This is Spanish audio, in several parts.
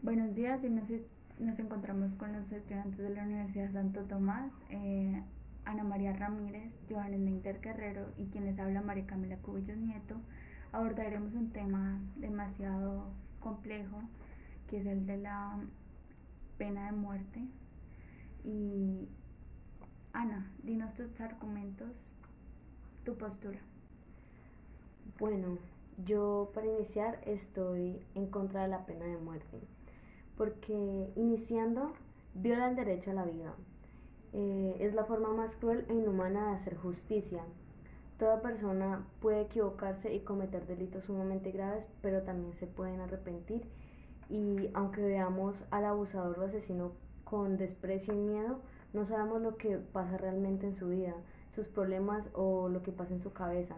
Buenos días, y nos, nos encontramos con los estudiantes de la Universidad Santo Tomás, eh, Ana María Ramírez, Johannes Neinter Guerrero y quienes habla María Camila Cubillos Nieto. Abordaremos un tema demasiado complejo que es el de la pena de muerte. Y Ana, dinos tus argumentos, tu postura. Bueno, yo para iniciar estoy en contra de la pena de muerte, porque iniciando viola el derecho a la vida. Eh, es la forma más cruel e inhumana de hacer justicia. Toda persona puede equivocarse y cometer delitos sumamente graves, pero también se pueden arrepentir y aunque veamos al abusador o asesino con desprecio y miedo, no sabemos lo que pasa realmente en su vida, sus problemas o lo que pasa en su cabeza.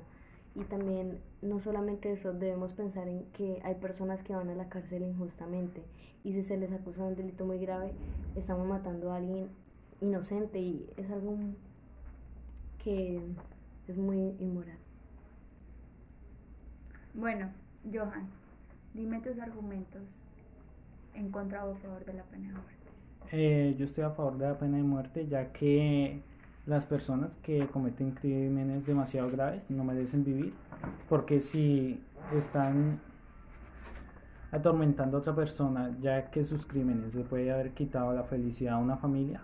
Y también no solamente eso, debemos pensar en que hay personas que van a la cárcel injustamente y si se les acusa de un delito muy grave, estamos matando a alguien inocente y es algo que es muy inmoral. Bueno, Johan, dime tus argumentos en contra o a favor de la pena de muerte. Eh, yo estoy a favor de la pena de muerte ya que las personas que cometen crímenes demasiado graves no merecen vivir porque si están atormentando a otra persona ya que sus crímenes le puede haber quitado la felicidad a una familia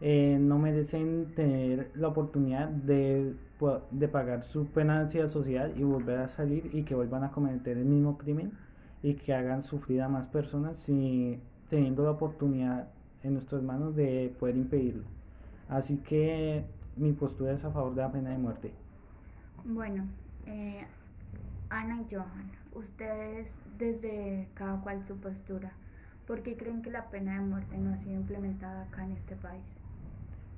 eh, no merecen tener la oportunidad de, de pagar su pena la sociedad y volver a salir y que vuelvan a cometer el mismo crimen y que hagan sufrir a más personas si teniendo la oportunidad en nuestras manos de poder impedirlo. Así que mi postura es a favor de la pena de muerte. Bueno, eh, Ana y Johan, ustedes desde cada cual su postura, ¿por qué creen que la pena de muerte no ha sido implementada acá en este país?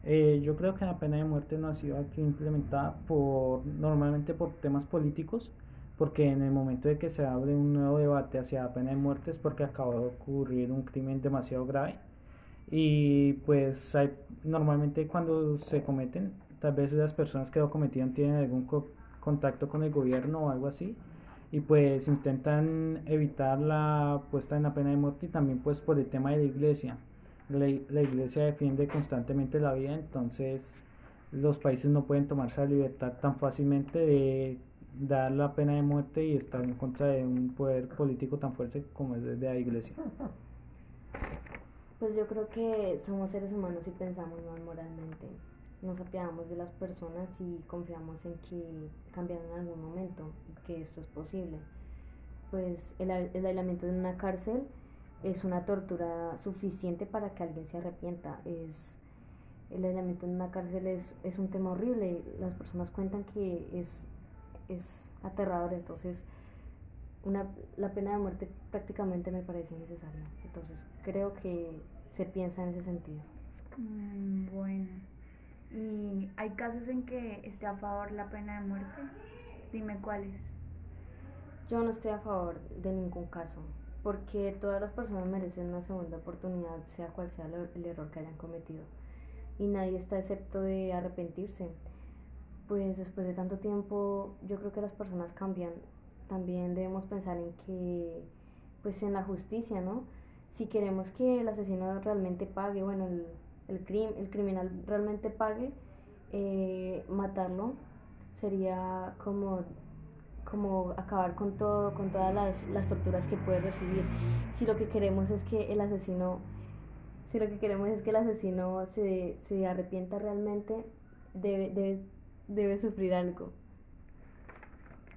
Eh, yo creo que la pena de muerte no ha sido aquí implementada por normalmente por temas políticos, porque en el momento de que se abre un nuevo debate hacia la pena de muerte es porque acaba de ocurrir un crimen demasiado grave y pues hay, normalmente cuando se cometen, tal vez las personas que lo cometieron tienen algún contacto con el gobierno o algo así y pues intentan evitar la puesta en la pena de muerte y también pues por el tema de la iglesia. La, la iglesia defiende constantemente la vida, entonces los países no pueden tomarse la libertad tan fácilmente de dar la pena de muerte y estar en contra de un poder político tan fuerte como es de la iglesia. Pues yo creo que somos seres humanos y pensamos más moralmente. Nos apiadamos de las personas y confiamos en que cambiarán en algún momento y que esto es posible. Pues el, el aislamiento en una cárcel es una tortura suficiente para que alguien se arrepienta. Es, el aislamiento en una cárcel es, es un tema horrible. Las personas cuentan que es es aterrador, entonces una, la pena de muerte prácticamente me parece necesaria. Entonces creo que se piensa en ese sentido. Mm, bueno, ¿y hay casos en que esté a favor la pena de muerte? Dime cuáles. Yo no estoy a favor de ningún caso, porque todas las personas merecen una segunda oportunidad, sea cual sea el error que hayan cometido. Y nadie está excepto de arrepentirse pues después de tanto tiempo yo creo que las personas cambian. También debemos pensar en que, pues en la justicia, ¿no? Si queremos que el asesino realmente pague, bueno, el, el, el criminal realmente pague, eh, matarlo sería como, como acabar con todo, con todas las, las torturas que puede recibir. Si lo que queremos es que el asesino, si lo que queremos es que el asesino se, se arrepienta realmente, debe, debe debe sufrir algo.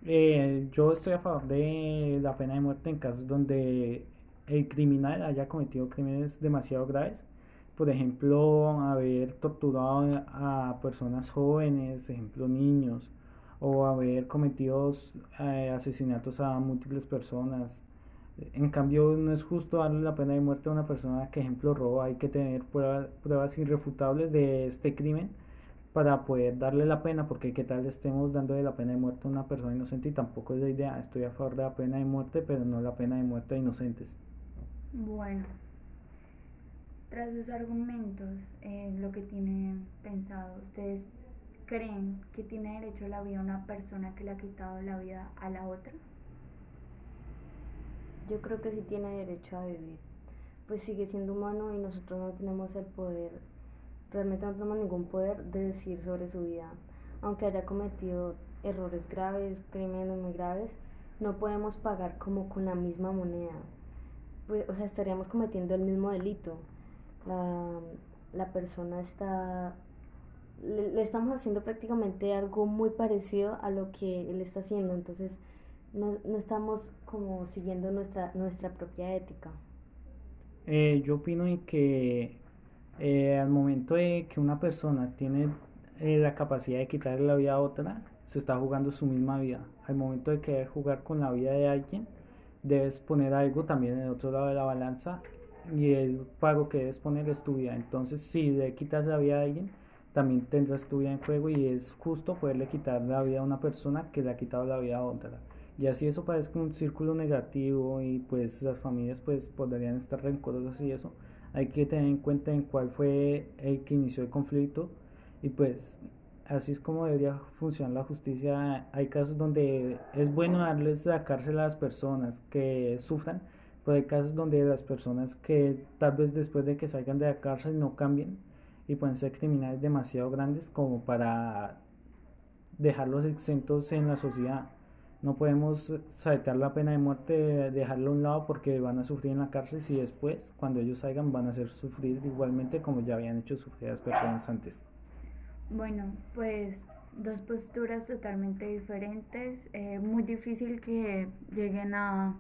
Eh, yo estoy a favor de la pena de muerte en casos donde el criminal haya cometido crímenes demasiado graves. Por ejemplo, haber torturado a personas jóvenes, ejemplo niños, o haber cometido eh, asesinatos a múltiples personas. En cambio, no es justo darle la pena de muerte a una persona que, ejemplo, roba. Hay que tener pruebas irrefutables de este crimen para poder darle la pena, porque qué tal estemos dando de la pena de muerte a una persona inocente y tampoco es la idea, estoy a favor de la pena de muerte, pero no la pena de muerte a inocentes. Bueno, tras sus argumentos, eh, lo que tienen pensado, ¿ustedes creen que tiene derecho a la vida una persona que le ha quitado la vida a la otra? yo creo que sí tiene derecho a vivir. Pues sigue siendo humano y nosotros no tenemos el poder, realmente no tenemos ningún poder de decir sobre su vida. Aunque haya cometido errores graves, crímenes muy graves, no podemos pagar como con la misma moneda. Pues, o sea, estaríamos cometiendo el mismo delito. La, la persona está le, estamos haciendo prácticamente algo muy parecido a lo que él está haciendo, entonces no, no estamos como siguiendo nuestra, nuestra propia ética. Eh, yo opino que eh, al momento de que una persona tiene eh, la capacidad de quitarle la vida a otra, se está jugando su misma vida. Al momento de querer jugar con la vida de alguien, debes poner algo también en el otro lado de la balanza y el pago que debes poner es tu vida. Entonces, si le quitas la vida a alguien, también tendrás tu vida en juego y es justo poderle quitar la vida a una persona que le ha quitado la vida a otra. Y así eso parece un círculo negativo y pues las familias pues podrían estar rencorosas y eso. Hay que tener en cuenta en cuál fue el que inició el conflicto y pues así es como debería funcionar la justicia. Hay casos donde es bueno darles la cárcel a las personas que sufran, pero hay casos donde las personas que tal vez después de que salgan de la cárcel no cambien y pueden ser criminales demasiado grandes como para dejarlos exentos en la sociedad. No podemos saltar la pena de muerte, dejarlo a un lado porque van a sufrir en la cárcel y después, cuando ellos salgan, van a hacer sufrir igualmente como ya habían hecho sufrir a las personas antes. Bueno, pues dos posturas totalmente diferentes. Eh, muy difícil que lleguen a,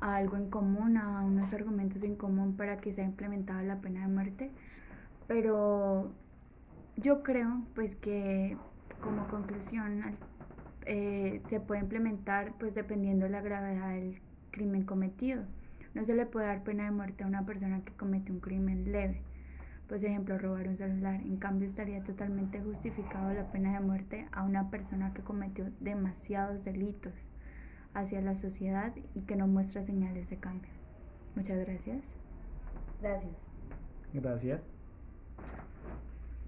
a algo en común, a unos argumentos en común para que sea implementada la pena de muerte. Pero yo creo pues que como conclusión eh, se puede implementar pues dependiendo de la gravedad del crimen cometido. No se le puede dar pena de muerte a una persona que comete un crimen leve. Pues ejemplo, robar un celular. En cambio estaría totalmente justificado la pena de muerte a una persona que cometió demasiados delitos hacia la sociedad y que no muestra señales de cambio. Muchas gracias. Gracias. Gracias.